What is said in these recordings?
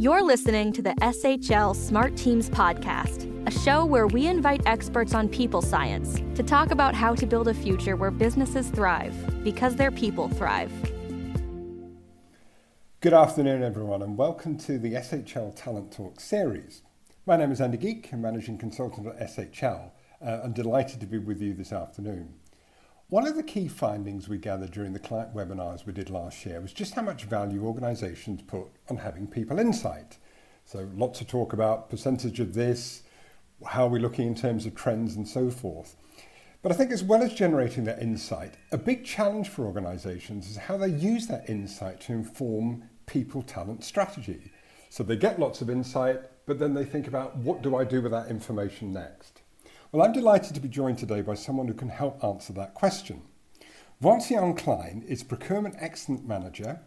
You're listening to the SHL Smart Teams Podcast, a show where we invite experts on people science to talk about how to build a future where businesses thrive because their people thrive. Good afternoon, everyone, and welcome to the SHL Talent Talk series. My name is Andy Geek, I'm managing consultant at SHL. Uh, I'm delighted to be with you this afternoon. One of the key findings we gathered during the client webinars we did last year was just how much value organisations put on having people insight. So lots of talk about percentage of this, how are we looking in terms of trends and so forth. But I think as well as generating that insight, a big challenge for organisations is how they use that insight to inform people talent strategy. So they get lots of insight, but then they think about what do I do with that information next? Well, I'm delighted to be joined today by someone who can help answer that question. Vinciane Klein is Procurement Excellence Manager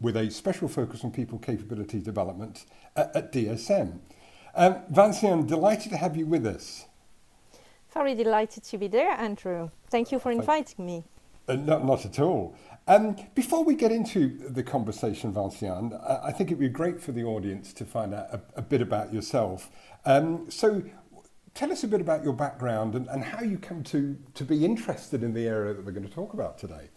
with a special focus on people capability development at, at DSM. Um, delighted to have you with us. Very delighted to be there, Andrew. Thank you for inviting me. Uh, not, not at all. Um, before we get into the conversation, Vinciane, I, I think it'd be great for the audience to find out a, a bit about yourself. Um, so, tell us a bit about your background and, and how you come to, to be interested in the area that we're going to talk about today.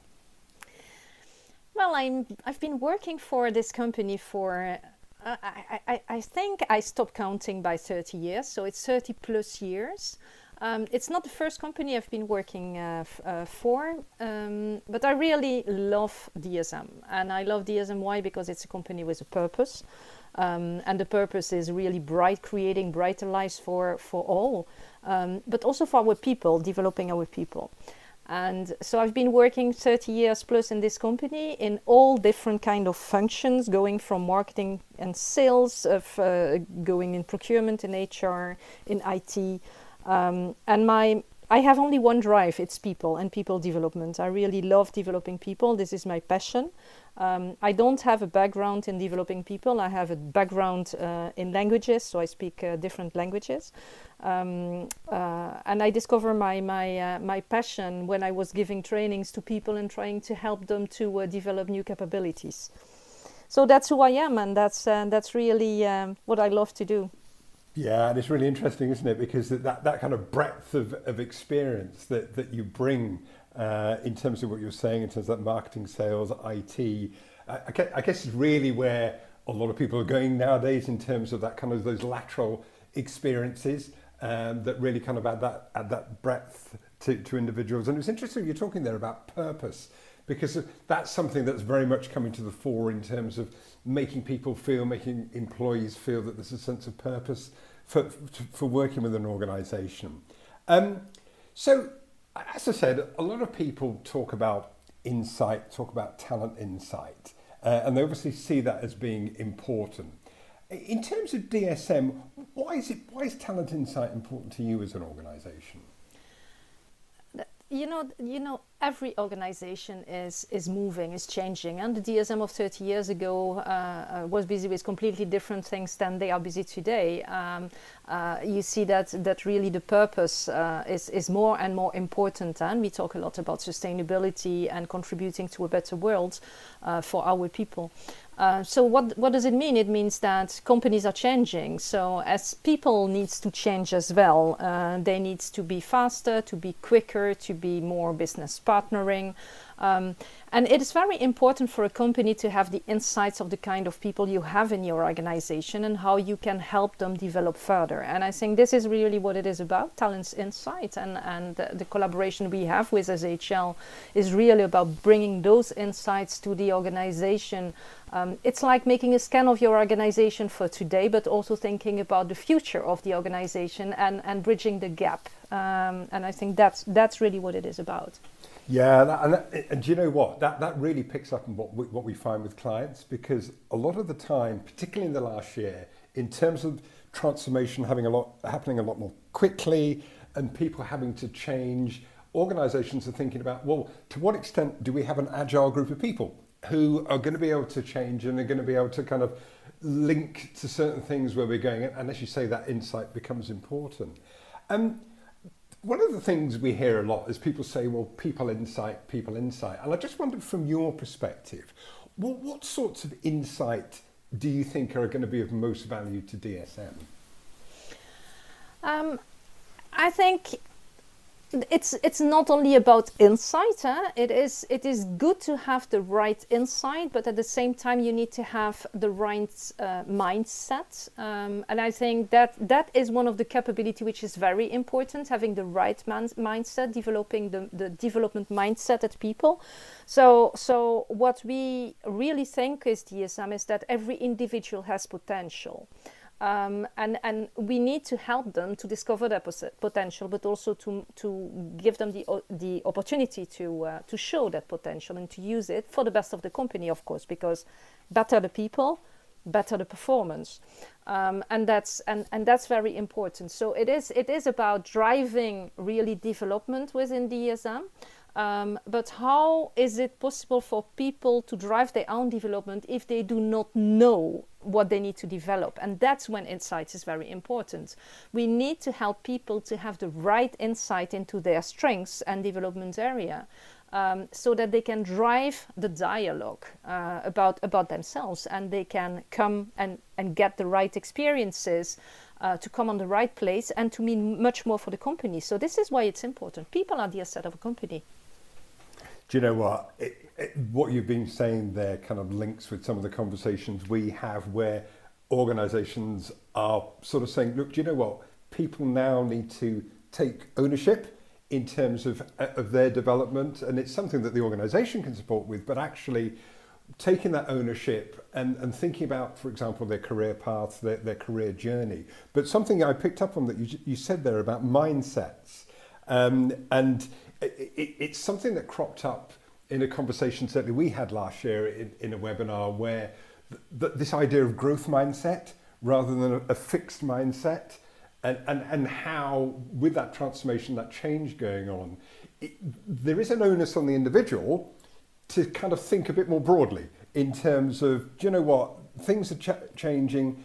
Well, I'm, I've been working for this company for, uh, I, I, I think I stopped counting by 30 years, so it's 30 plus years. Um, it's not the first company I've been working uh, uh, for, um, but I really love DSM. And I love DSM why? Because it's a company with a purpose. Um, and the purpose is really bright, creating brighter lives for, for all, um, but also for our people, developing our people. And so I've been working 30 years plus in this company in all different kind of functions, going from marketing and sales, of uh, going in procurement, in HR, in IT. Um, and my I have only one drive, it's people and people development. I really love developing people. This is my passion. Um, I don't have a background in developing people. I have a background uh, in languages, so I speak uh, different languages. Um, uh, and I discovered my my uh, my passion when I was giving trainings to people and trying to help them to uh, develop new capabilities. So that's who I am, and that's uh, that's really um, what I love to do. Yeah, and it's really interesting, isn't it? Because that, that kind of breadth of, of experience that, that you bring uh, in terms of what you're saying, in terms of marketing, sales, IT, I, I guess is really where a lot of people are going nowadays in terms of that kind of those lateral experiences um, that really kind of add that, add that breadth to, to individuals. And it's interesting you're talking there about purpose because that's something that's very much coming to the fore in terms of making people feel, making employees feel that there's a sense of purpose for, for working with an organisation. Um, so as I said, a lot of people talk about insight, talk about talent insight, uh, and they obviously see that as being important. In terms of DSM, why is it why is talent insight important to you as an organisation? you know, you know, every organization is is moving, is changing, and the DSM of 30 years ago uh, uh, was busy with completely different things than they are busy today. Um, uh, you see that that really the purpose uh, is is more and more important, and we talk a lot about sustainability and contributing to a better world uh, for our people. Uh, so what what does it mean? It means that companies are changing. So as people needs to change as well, uh, they needs to be faster, to be quicker, to be more business partnering. Um, and it is very important for a company to have the insights of the kind of people you have in your organization and how you can help them develop further. And I think this is really what it is about talents insight. And, and the, the collaboration we have with SHL is really about bringing those insights to the organization. Um, it's like making a scan of your organization for today, but also thinking about the future of the organization and, and bridging the gap. Um, and I think that's, that's really what it is about. Yeah, that, and, that, and do you know what? That that really picks up on what we, what we find with clients because a lot of the time, particularly in the last year, in terms of transformation having a lot happening a lot more quickly, and people having to change, organisations are thinking about well, to what extent do we have an agile group of people who are going to be able to change and are going to be able to kind of link to certain things where we're going, and as you say, that insight becomes important. Um, one of the things we hear a lot is people say, well, people insight, people insight. And I just wondered from your perspective, what, what sorts of insight do you think are going to be of most value to DSM? Um, I think it's it's not only about insight. Huh? It is it is good to have the right insight, but at the same time you need to have the right uh, mindset. Um, and I think that that is one of the capability which is very important. Having the right man- mindset, developing the, the development mindset at people. So so what we really think is DSM is that every individual has potential. Um, and and we need to help them to discover their potential, but also to to give them the the opportunity to uh, to show that potential and to use it for the best of the company, of course, because better the people, better the performance, um, and that's and and that's very important. So it is it is about driving really development within DSM. Um, but how is it possible for people to drive their own development if they do not know what they need to develop? And that's when insights is very important. We need to help people to have the right insight into their strengths and development area. Um, so that they can drive the dialogue uh, about about themselves and they can come and, and get the right experiences uh, to come on the right place and to mean much more for the company. So this is why it's important. People are the asset of a company. Do you know what? It, it, what you've been saying there kind of links with some of the conversations we have where organizations are sort of saying, look, do you know what? People now need to take ownership in terms of, of their development. And it's something that the organization can support with, but actually taking that ownership and, and thinking about, for example, their career path, their, their career journey. But something I picked up on that you, you said there about mindsets. Um, and it, it, it's something that cropped up in a conversation certainly we had last year in, in a webinar where th- th- this idea of growth mindset rather than a, a fixed mindset and, and, and how with that transformation, that change going on, it, there is an onus on the individual to kind of think a bit more broadly in terms of, do you know what, things are ch- changing.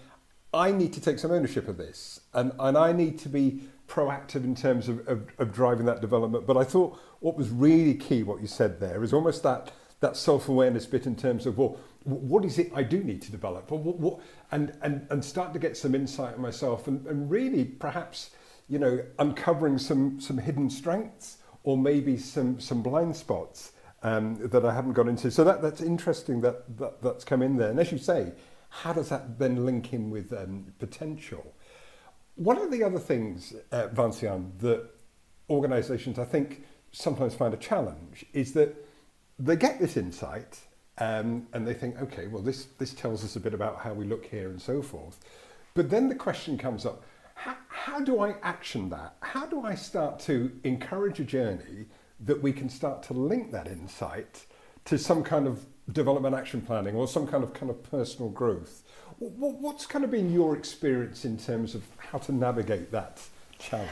I need to take some ownership of this and, and I need to be proactive in terms of, of, of driving that development. But I thought what was really key, what you said there, is almost that that self-awareness bit in terms of well what is it I do need to develop? What, what and and and start to get some insight in myself and and really perhaps you know uncovering some some hidden strengths or maybe some some blind spots um that I haven't got into. So that that's interesting that, that that's come in there. And as you say how does that then link in with um potential? One of the other things, uh, Vinciane, that organisations I think sometimes find a challenge is that they get this insight um, and they think, okay, well, this, this tells us a bit about how we look here and so forth. But then the question comes up, how, how do I action that? How do I start to encourage a journey that we can start to link that insight to some kind of development action planning or some kind of kind of personal growth? What's kind of been your experience in terms of how to navigate that challenge?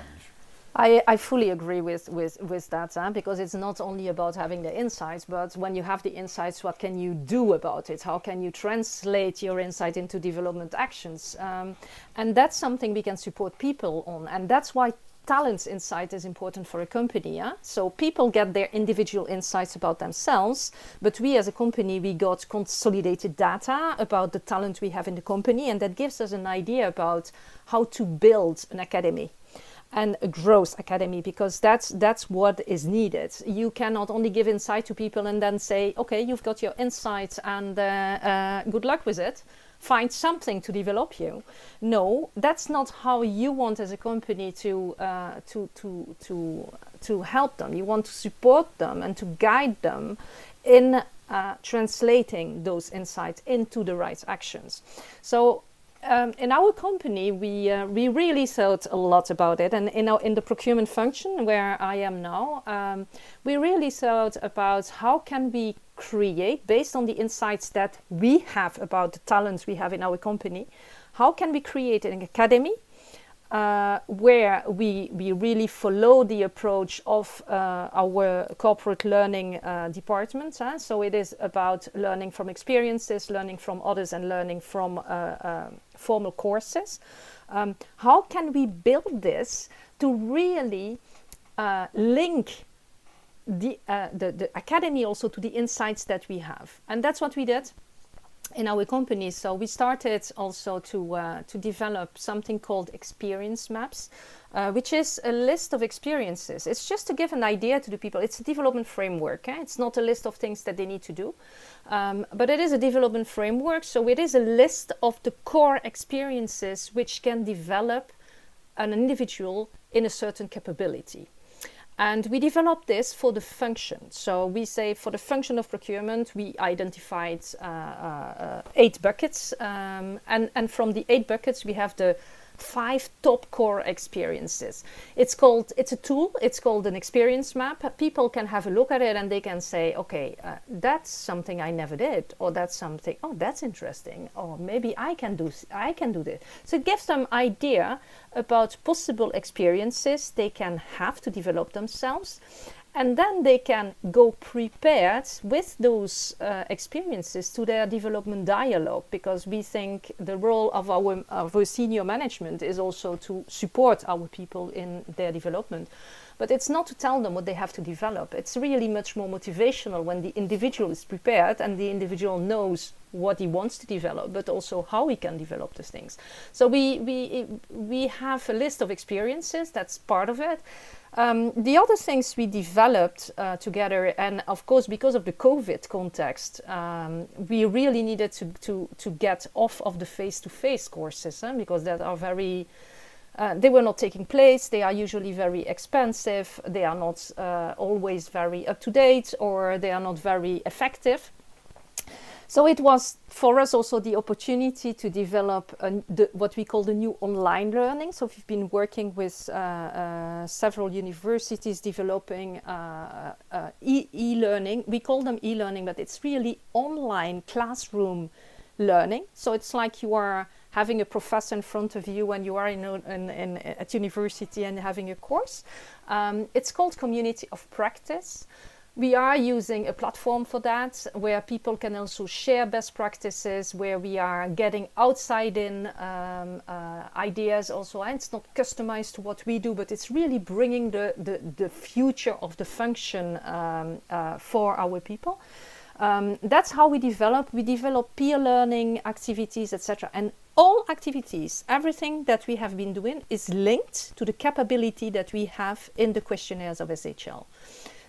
I, I fully agree with, with, with that huh? because it's not only about having the insights, but when you have the insights, what can you do about it? How can you translate your insight into development actions? Um, and that's something we can support people on. And that's why talents insight is important for a company. Yeah? So people get their individual insights about themselves, but we as a company, we got consolidated data about the talent we have in the company, and that gives us an idea about how to build an academy and a growth academy because that's that's what is needed. You cannot only give insight to people and then say, okay, you've got your insights and uh, uh, good luck with it find something to develop you. No, that's not how you want as a company to uh, to to to to help them. You want to support them and to guide them in uh, translating those insights into the right actions. So um, in our company, we uh, we really thought a lot about it, and in our, in the procurement function where I am now, um, we really thought about how can we create based on the insights that we have about the talents we have in our company. How can we create an academy uh, where we, we really follow the approach of uh, our corporate learning uh, department. Huh? So it is about learning from experiences, learning from others, and learning from uh, uh, formal courses. Um, how can we build this to really uh, link the, the, the academy also to the insights that we have? And that's what we did in our company. So we started also to uh, to develop something called experience maps, uh, which is a list of experiences. It's just to give an idea to the people. It's a development framework. Eh? It's not a list of things that they need to do, um, but it is a development framework. So it is a list of the core experiences which can develop an individual in a certain capability. And we developed this for the function. So we say for the function of procurement, we identified uh, uh, eight buckets. Um, and, and from the eight buckets, we have the five top core experiences. It's called, it's a tool, it's called an experience map. People can have a look at it and they can say, okay, uh, that's something I never did, or that's something, oh, that's interesting, or maybe I can do, I can do this. So it gives them idea about possible experiences they can have to develop themselves and then they can go prepared with those uh, experiences to their development dialogue because we think the role of our, of our senior management is also to support our people in their development but it's not to tell them what they have to develop. It's really much more motivational when the individual is prepared and the individual knows what he wants to develop but also how he can develop these things. So we we we have a list of experiences. That's part of it. Um, the other things we developed uh, together, and of course, because of the COVID context, um, we really needed to, to, to get off of the face to face courses because that are very, uh, they were not taking place. They are usually very expensive. They are not uh, always very up to date or they are not very effective. So it was for us also the opportunity to develop a, the, what we call the new online learning. So we've been working with uh, uh, several universities developing uh, uh e-learning. we call them e-learning, but it's really online classroom learning. So it's like you are having a professor in front of you when you are in, in, in at university and having a course. Um, it's called Community of Practice. We are using a platform for that where people can also share best practices, where we are getting outside in um, uh, ideas also. And it's not customized to what we do, but it's really bringing the, the, the future of the function um, uh, for our people. Um, that's how we develop. We develop peer learning activities, etc. And all activities, everything that we have been doing is linked to the capability that we have in the questionnaires of SHL.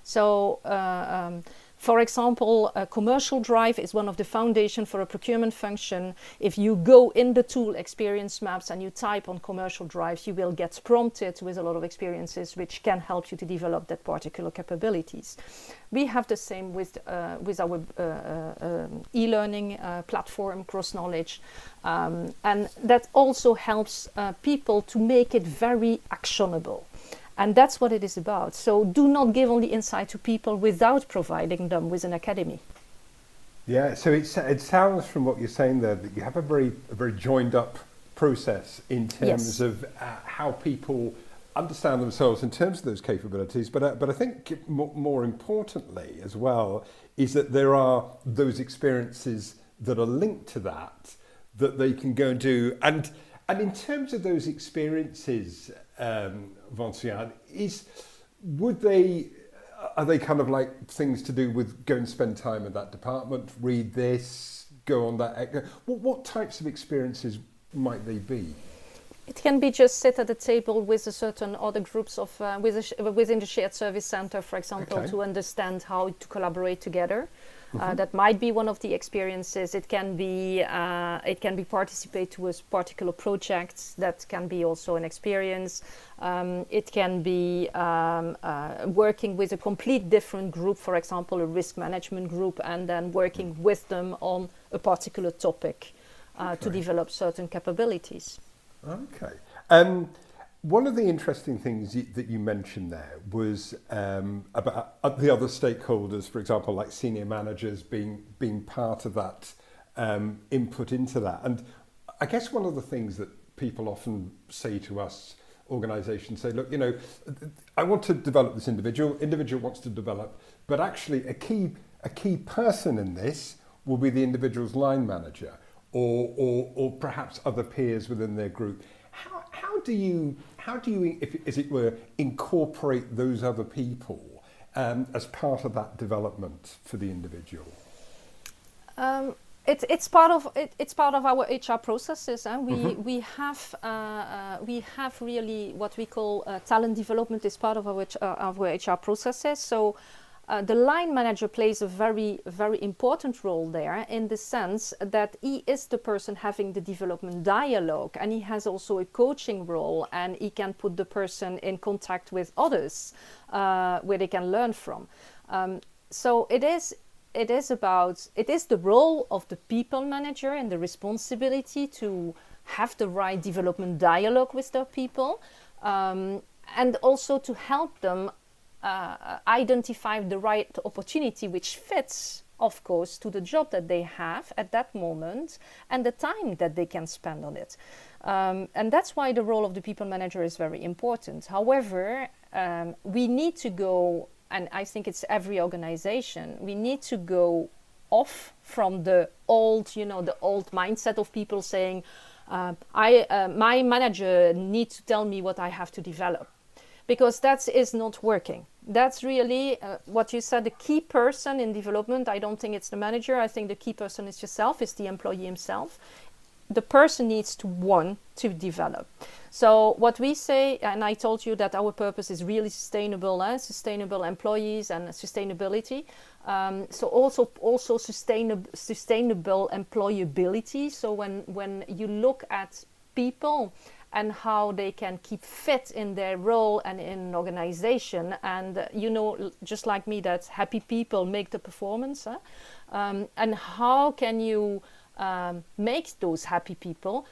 So, uh, um, for example, a commercial drive is one of the foundation for a procurement function. If you go in the tool experience maps and you type on commercial drives, you will get prompted with a lot of experiences which can help you to develop that particular capabilities. We have the same with, uh, with our uh, uh, um, e-learning uh, platform, Cross Knowledge. Um, and that also helps uh, people to make it very actionable. And that's what it is about. So do not give only insight to people without providing them with an academy. Yeah, so it, it sounds from what you're saying there that you have a very, a very joined up process in terms yes. of uh, how people understand themselves in terms of those capabilities. But, uh, but I think more, more importantly as well is that there are those experiences that are linked to that that they can go and do. And, and in terms of those experiences, um, is would they are they kind of like things to do with go and spend time in that department, read this, go on that? What, what types of experiences might they be? It can be just sit at a table with a certain other groups of uh, with a, within the shared service center, for example, okay. to understand how to collaborate together. Uh, mm-hmm. that might be one of the experiences. It can be uh, it can be participate to a particular project. That can be also an experience. Um, it can be um, uh, working with a complete different group, for example, a risk management group, and then working mm. with them on a particular topic uh, okay. to develop certain capabilities. Okay. Um, one of the interesting things that you mentioned there was um, about uh, the other stakeholders, for example, like senior managers being being part of that um, input into that. And I guess one of the things that people often say to us, organisations say, look, you know, I want to develop this individual. Individual wants to develop, but actually a key a key person in this will be the individual's line manager, or or, or perhaps other peers within their group. How, how do you how do you, if, as it were, incorporate those other people um, as part of that development for the individual? Um, It, it's part of it, it's part of our HR processes. Eh? We Mm-hmm. we have uh, uh, we have really what we call uh, talent development is part of our uh, our HR processes. So. Uh, the line manager plays a very, very important role there in the sense that he is the person having the development dialogue and he has also a coaching role and he can put the person in contact with others uh, where they can learn from. Um, so it is it is about it is the role of the people manager and the responsibility to have the right development dialogue with their people um, and also to help them uh, identify the right opportunity which fits of course to the job that they have at that moment and the time that they can spend on it um, and that's why the role of the people manager is very important however um, we need to go and i think it's every organization we need to go off from the old you know the old mindset of people saying uh, I, uh, my manager needs to tell me what i have to develop because that is not working. That's really uh, what you said. The key person in development. I don't think it's the manager. I think the key person is yourself. Is the employee himself. The person needs to want to develop. So what we say, and I told you that our purpose is really sustainable, eh? sustainable employees and sustainability. Um, so also also sustainable sustainable employability. So when when you look at people and how they can keep fit in their role and in an organization. And uh, you know, just like me, that happy people make the performance. Huh? Um, and how can you um, make those happy people?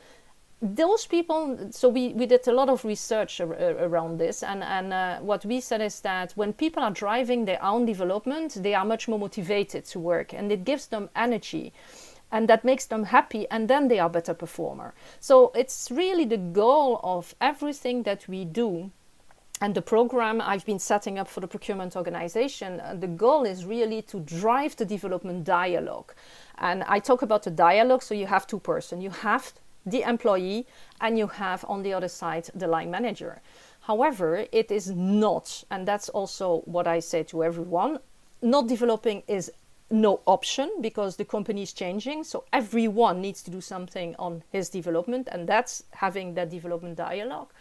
Those people, so we, we did a lot of research ar- ar- around this, and, and uh, what we said is that when people are driving their own development, they are much more motivated to work and it gives them energy and that makes them happy and then they are better performer so it's really the goal of everything that we do and the program I've been setting up for the procurement organization, uh, the goal is really to drive the development dialogue. And I talk about the dialogue, so you have two person. You have the employee and you have on the other side the line manager. However, it is not, and that's also what I say to everyone, not developing is no option because the company is changing. So everyone needs to do something on his development, and that's having that development dialogue.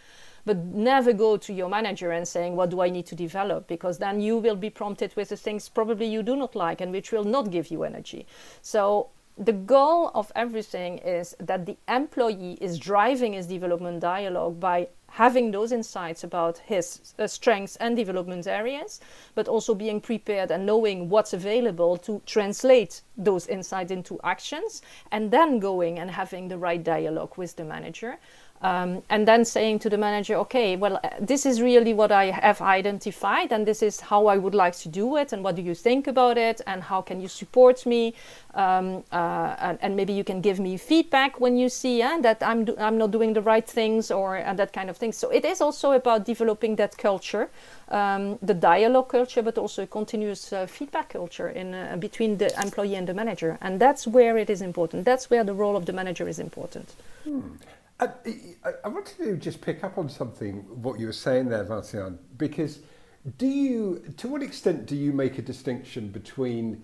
But never go to your manager and saying, What do I need to develop? Because then you will be prompted with the things probably you do not like and which will not give you energy. So the goal of everything is that the employee is driving his development dialogue by having those insights about his uh, strengths and development areas, but also being prepared and knowing what's available to translate those insights into actions, and then going and having the right dialogue with the manager. Um, and then saying to the manager, okay, well, uh, this is really what I have identified, and this is how I would like to do it, and what do you think about it, and how can you support me, um, uh, and, and, maybe you can give me feedback when you see uh, that I'm do- I'm not doing the right things or uh, that kind of thing. So it is also about developing that culture, um, the dialogue culture, but also a continuous uh, feedback culture in between the employee and the manager, and that's where it is important. That's where the role of the manager is important. Hmm. I, I, wanted to just pick up on something what you were saying there, Vinciane, because do you, to what extent do you make a distinction between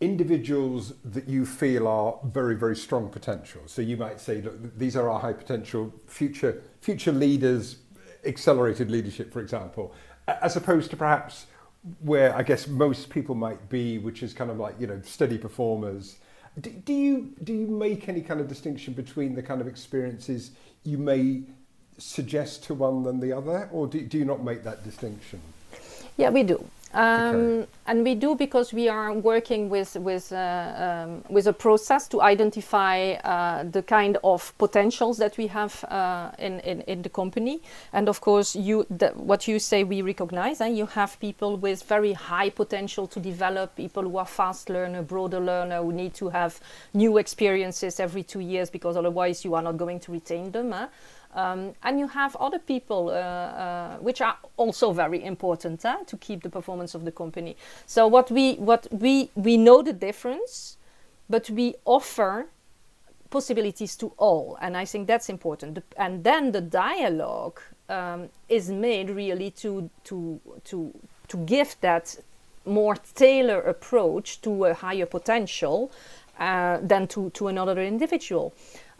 individuals that you feel are very, very strong potential? So you might say, look, these are our high potential future future leaders, accelerated leadership, for example, as opposed to perhaps where I guess most people might be, which is kind of like you know steady performers. Do, do you do you make any kind of distinction between the kind of experiences you may suggest to one than the other, or do, do you not make that distinction? Yeah, we do. Um. And we do because we are working with with uh, um, with a process to identify uh, the kind of potentials that we have uh, in, in, in the company. And of course, you the, what you say we recognize. And you have people with very high potential to develop, people who are fast learner, broader learner, who need to have new experiences every two years because otherwise you are not going to retain them. Huh? Um, and you have other people, uh, uh, which are also very important to keep the performance of the company. So what we what we we know the difference, but we offer possibilities to all, and I think that's important. And then the dialogue um, is made really to to to to give that more tailor approach to a higher potential uh, than to, to another individual.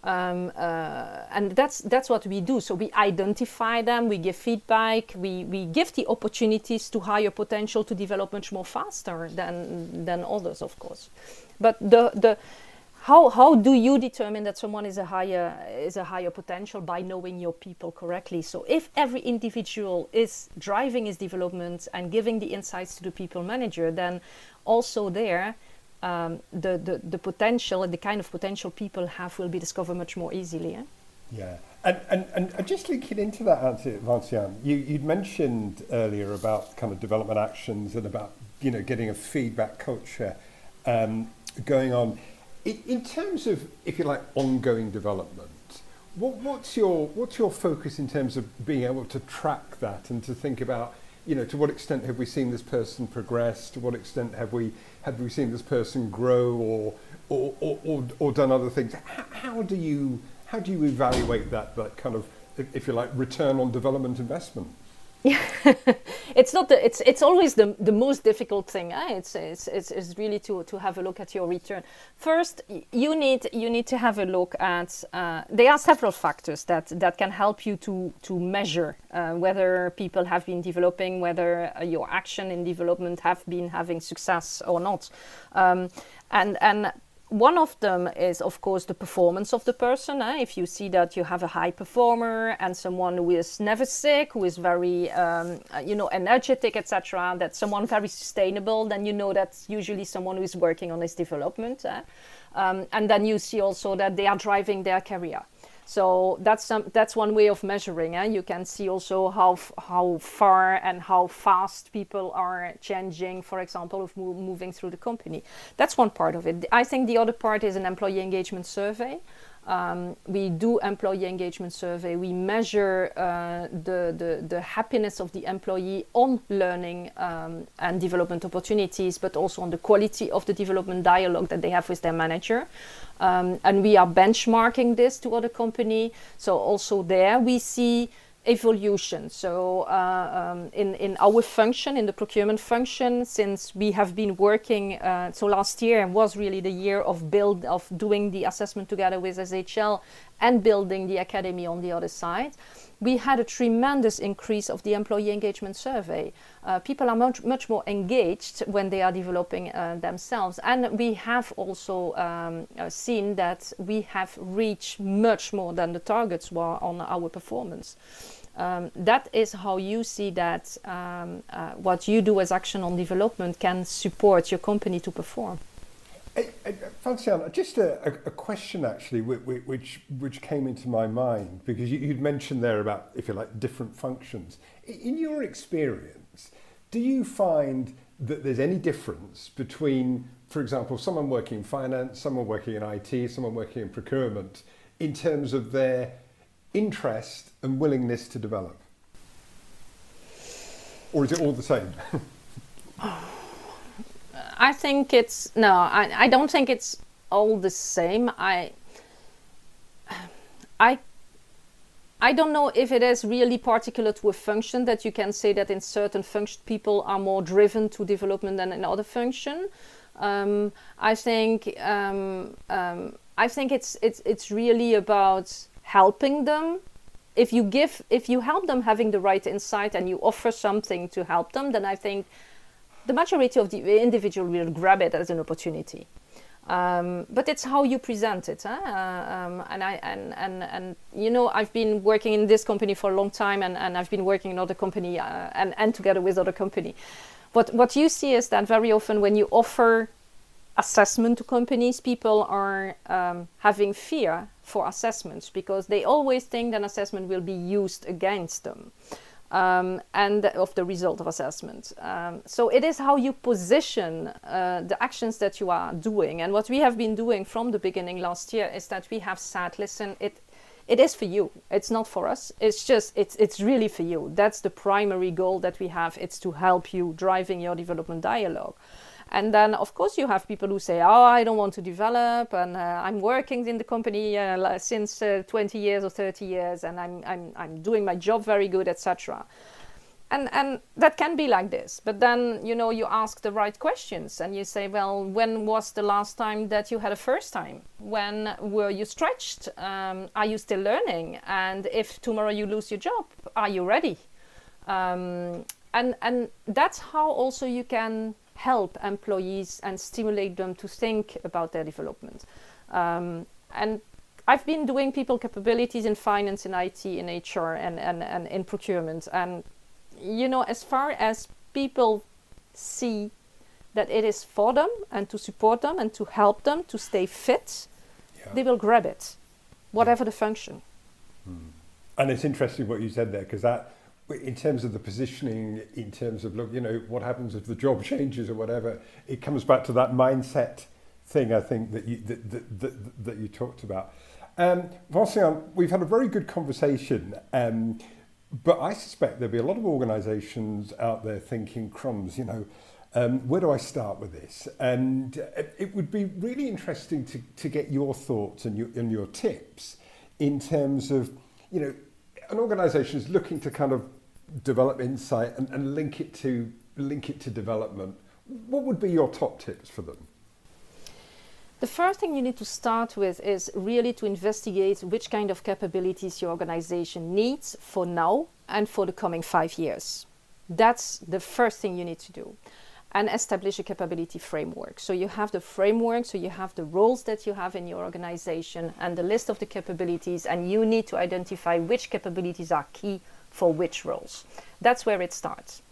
Um, uh, and that's that's what we do. So we identify them, we give feedback, we, we give the opportunities to higher potential to develop much more faster than than others, of course. But the the how how do you determine that someone is a higher is a higher potential by knowing your people correctly? So if every individual is driving his development and giving the insights to the people manager, then also there um, the, the, the potential and the kind of potential people have will be discovered much more easily. Eh? Yeah, and, and, and just linking into that Vinciane, you, you'd mentioned earlier about kind of development actions and about you know getting a feedback culture um, going on. In, in terms of, if you like, ongoing development, what, what's your what's your focus in terms of being able to track that and to think about you know, to what extent have we seen this person progress? To what extent have we have we seen this person grow or or, or, or, or done other things? How, how, do you how do you evaluate that that kind of if, you like return on development investment? Yeah, it's not the, it's it's always the, the most difficult thing. Eh? It's, it's it's it's really to, to have a look at your return. First, you need you need to have a look at. Uh, there are several factors that that can help you to to measure uh, whether people have been developing, whether uh, your action in development have been having success or not, um, and and one of them is, of course, the performance of the person. Eh? If you see that you have a high performer and someone who is never sick, who is very, um, uh, you know, energetic, etc., that someone very sustainable, then you know that's usually someone who is working on his development. Eh? Um, and then you see also that they are driving their career. So that's some, that's one way of measuring. Eh? You can see also how how far and how fast people are changing. For example, of mo- moving through the company. That's one part of it. I think the other part is an employee engagement survey. Um, we do employee engagement survey. We measure uh, the, the, the happiness of the employee on learning um, and development opportunities, but also on the quality of the development dialogue that they have with their manager. Um, and we are benchmarking this to other company. So also there we see evolution. So uh, um, in, in our function, in the procurement function, since we have been working, uh, so last year was really the year of build of doing the assessment together with SHL and building the academy on the other side we had a tremendous increase of the employee engagement survey. Uh, people are much, much more engaged when they are developing uh, themselves. And we have also um, uh, seen that we have reached much more than the targets were on our performance. Um, that is how you see that um, uh, what you do as action on development can support your company to perform. Vinciane, just a, a, question actually, which which came into my mind because you, would mentioned there about, if you like, different functions. In your experience, do you find that there's any difference between, for example, someone working in finance, someone working in IT, someone working in procurement, in terms of their interest and willingness to develop? Or is it all the same? I think it's no. I, I don't think it's all the same. I I I don't know if it is really particular to a function that you can say that in certain function people are more driven to development than in other function. Um, I think um, um, I think it's it's it's really about helping them. If you give if you help them having the right insight and you offer something to help them, then I think the majority of the individual will grab it as an opportunity. Um, but it's how you present it, huh? uh, um, and I and, and and you know I've been working in this company for a long time, and, and I've been working in other company uh, and and together with other company. What what you see is that very often when you offer assessment to companies, people are um, having fear for assessments because they always think that assessment will be used against them um, and of the result of assessment. Um, so it is how you position uh, the actions that you are doing. And what we have been doing from the beginning last year is that we have said, listen, it it is for you. It's not for us. It's just it's it's really for you. That's the primary goal that we have. It's to help you driving your development dialogue. And then, of course, you have people who say, "Oh, I don't want to develop, and uh, I'm working in the company uh, since uh, 20 years or 30 years, and I'm I'm I'm doing my job very good, etc." and and that can be like this. But then you know you ask the right questions and you say well when was the last time that you had a first time? When were you stretched? Um, are you still learning? And if tomorrow you lose your job are you ready? Um, and and that's how also you can help employees and stimulate them to think about their development um, and I've been doing people capabilities in finance, in IT, in HR, and, and, and in procurement. And you know, as far as people see that it is for them and to support them and to help them to stay fit, yeah. they will grab it, whatever yeah. the function. Mm. And it's interesting what you said there because that, in terms of the positioning, in terms of look, you know, what happens if the job changes or whatever, it comes back to that mindset thing. I think that you that that, that, that you talked about. Um, we've had a very good conversation. Um, but I suspect there'll be a lot of organisations out there thinking, crumbs, you know, um, where do I start with this? And it would be really interesting to, to get your thoughts and your, and your tips in terms of, you know, an organisation is looking to kind of develop insight and, and link it to link it to development. What would be your top tips for them? The first thing you need to start with is really to investigate which kind of capabilities your organization needs for now and for the coming five years. That's the first thing you need to do. And establish a capability framework. So you have the framework, so you have the roles that you have in your organization and the list of the capabilities, and you need to identify which capabilities are key for which roles. That's where it starts.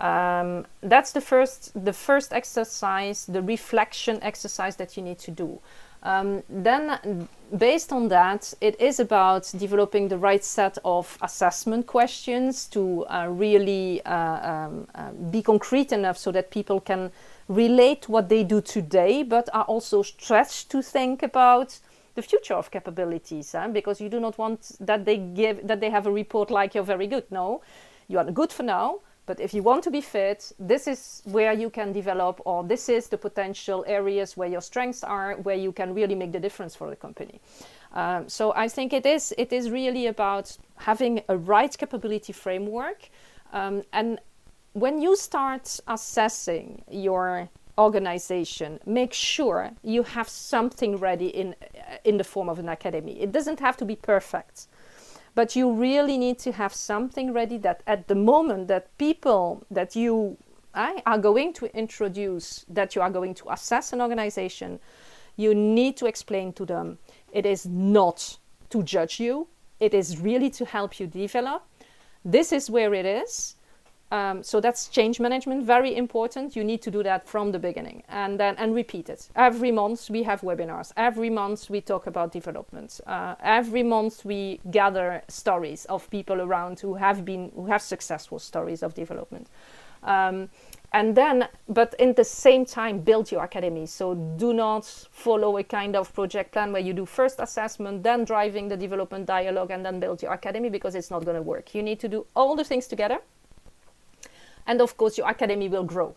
Um, that's the first, the first exercise, the reflection exercise that you need to do. Um, then, based on that, it is about developing the right set of assessment questions to uh, really uh, um, uh, be concrete enough so that people can relate what they do today, but are also stretched to think about the future of capabilities. Huh? Because you do not want that they give that they have a report like you're very good. No, you are good for now but if you want to be fit, this is where you can develop, or this is the potential areas where your strengths are, where you can really make the difference for the company. Um, so I think it is it is really about having a right capability framework, um, and when you start assessing your organization, make sure you have something ready in in the form of an academy. It doesn't have to be perfect but you really need to have something ready that at the moment that people that you uh, are going to introduce, that you are going to assess an organization, you need to explain to them it is not to judge you, it is really to help you develop. This is where it is. Um, so that's change management, very important. You need to do that from the beginning and then and repeat it. Every month we have webinars. Every month we talk about development. Uh, every month we gather stories of people around who have been who have successful stories of development. Um, and then, but in the same time, build your academy. So do not follow a kind of project plan where you do first assessment, then driving the development dialogue, and then build your academy because it's not going to work. You need to do all the things together and of course your academy will grow.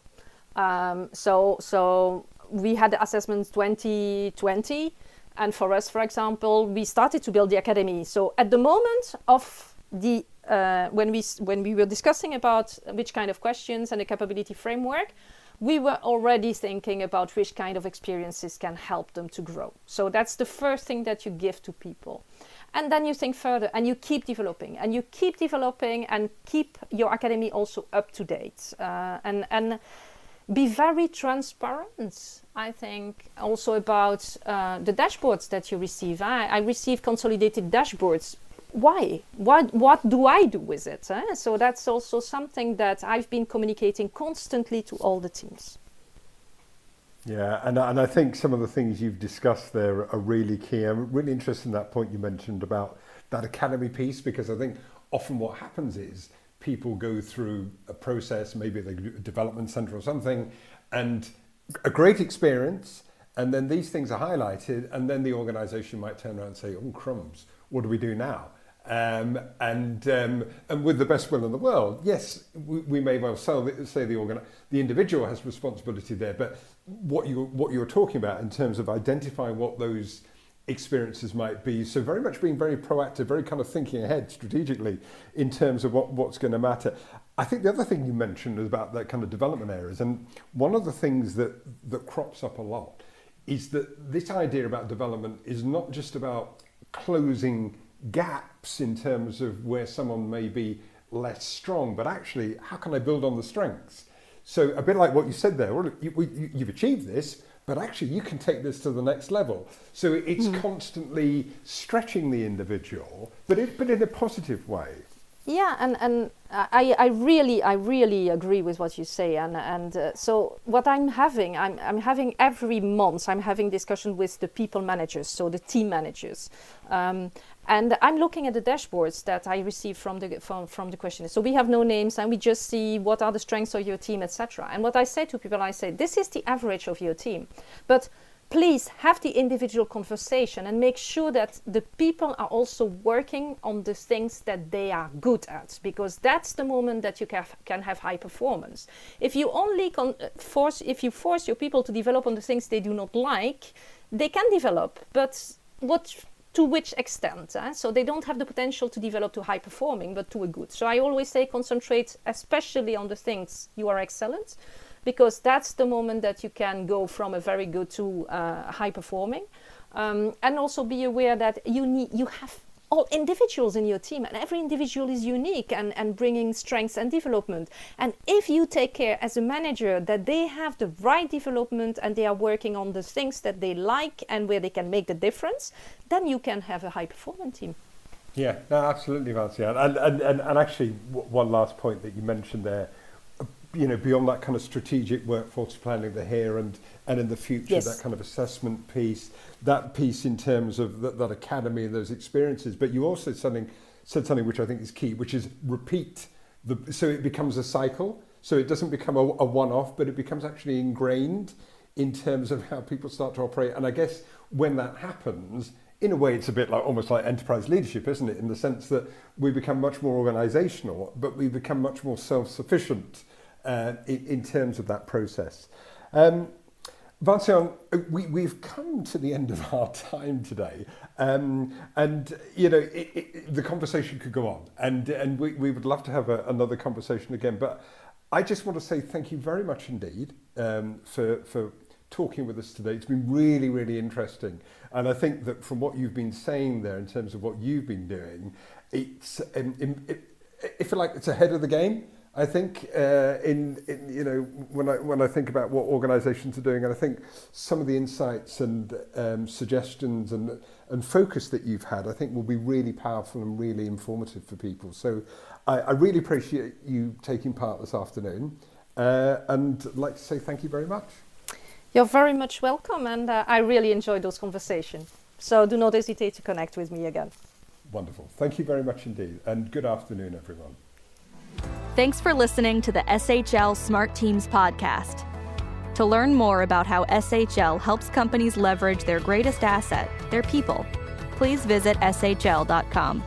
Um, so so we had the assessment 2020 and for us for example we started to build the academy. So at the moment of the uh, when we when we were discussing about which kind of questions and the capability framework we were already thinking about which kind of experiences can help them to grow. So that's the first thing that you give to people and then you think further and you keep developing and you keep developing and keep your academy also up to date. Uh, and and be very transparent i think also about uh, the dashboards that you receive. I, I, receive consolidated dashboards. Why? What what do i do with it eh? so that's also something that i've been communicating constantly to all the teams yeah, and, and I think some of the things you've discussed there are really key. I'm really interested in that point you mentioned about that academy piece because I think often what happens is people go through a process, maybe they do a development center or something, and a great experience, and then these things are highlighted, and then the organization might turn around and say, oh, crumbs, what do we do now? Um, and um, and with the best will in the world, yes, we, we may well say the organ- the individual has responsibility there, but what you what you're talking about in terms of identifying what those experiences might be. So very much being very proactive, very kind of thinking ahead strategically in terms of what, what's going to matter. I think the other thing you mentioned is about that kind of development areas, and one of the things that that crops up a lot is that this idea about development is not just about closing gaps in terms of where someone may be less strong, but actually, how can I build on the strengths? So, a bit like what you said there, well, you, have achieved this, but actually, you can take this to the next level. So, it's mm. constantly stretching the individual, but, it, but in a positive way. Yeah, and, and I, I really I really agree with what you say, and and uh, so what I'm having I'm I'm having every month I'm having discussion with the people managers, so the team managers, um, and I'm looking at the dashboards that I receive from the from from the questionnaire. So we have no names, and we just see what are the strengths of your team, etc. And what I say to people, I say this is the average of your team, but please have the individual conversation and make sure that the people are also working on the things that they are good at because that's the moment that you can, can have high performance if you only force if you force your people to develop on the things they do not like they can develop but what to which extent eh? so they don't have the potential to develop to high performing but to a good so i always say concentrate especially on the things you are excellent because that's the moment that you can go from a very good to uh, high performing. Um, and also be aware that you need you have all individuals in your team and every individual is unique and, and bringing strengths and development and if you take care as a manager that they have the right development and they are working on the things that they like and where they can make the difference then you can have a high performing team yeah no absolutely Vancia. And, and, and, and actually one last point that you mentioned there you know, beyond that kind of strategic workforce planning, the here and, and in the future, yes. that kind of assessment piece, that piece in terms of that, that academy and those experiences. But you also something, said something which I think is key, which is repeat. The, so it becomes a cycle. So it doesn't become a, a one-off, but it becomes actually ingrained in terms of how people start to operate. And I guess when that happens, in a way, it's a bit like almost like enterprise leadership, isn't it? In the sense that we become much more organizational, but we become much more self-sufficient uh, in, in, terms of that process. Um, Vincent, we, we've come to the end of our time today, um, and you know it, it, the conversation could go on, and and we, we would love to have a, another conversation again. But I just want to say thank you very much indeed um, for for talking with us today. It's been really really interesting, and I think that from what you've been saying there in terms of what you've been doing, it's um, it, you like, it's ahead of the game. I think uh, in, in you know when I when I think about what organisations are doing, and I think some of the insights and um, suggestions and and focus that you've had, I think will be really powerful and really informative for people. So I, I really appreciate you taking part this afternoon, uh, and I'd like to say thank you very much. You're very much welcome, and uh, I really enjoyed those conversations. So do not hesitate to connect with me again. Wonderful. Thank you very much indeed, and good afternoon, everyone. Thanks for listening to the SHL Smart Teams podcast. To learn more about how SHL helps companies leverage their greatest asset, their people, please visit shl.com.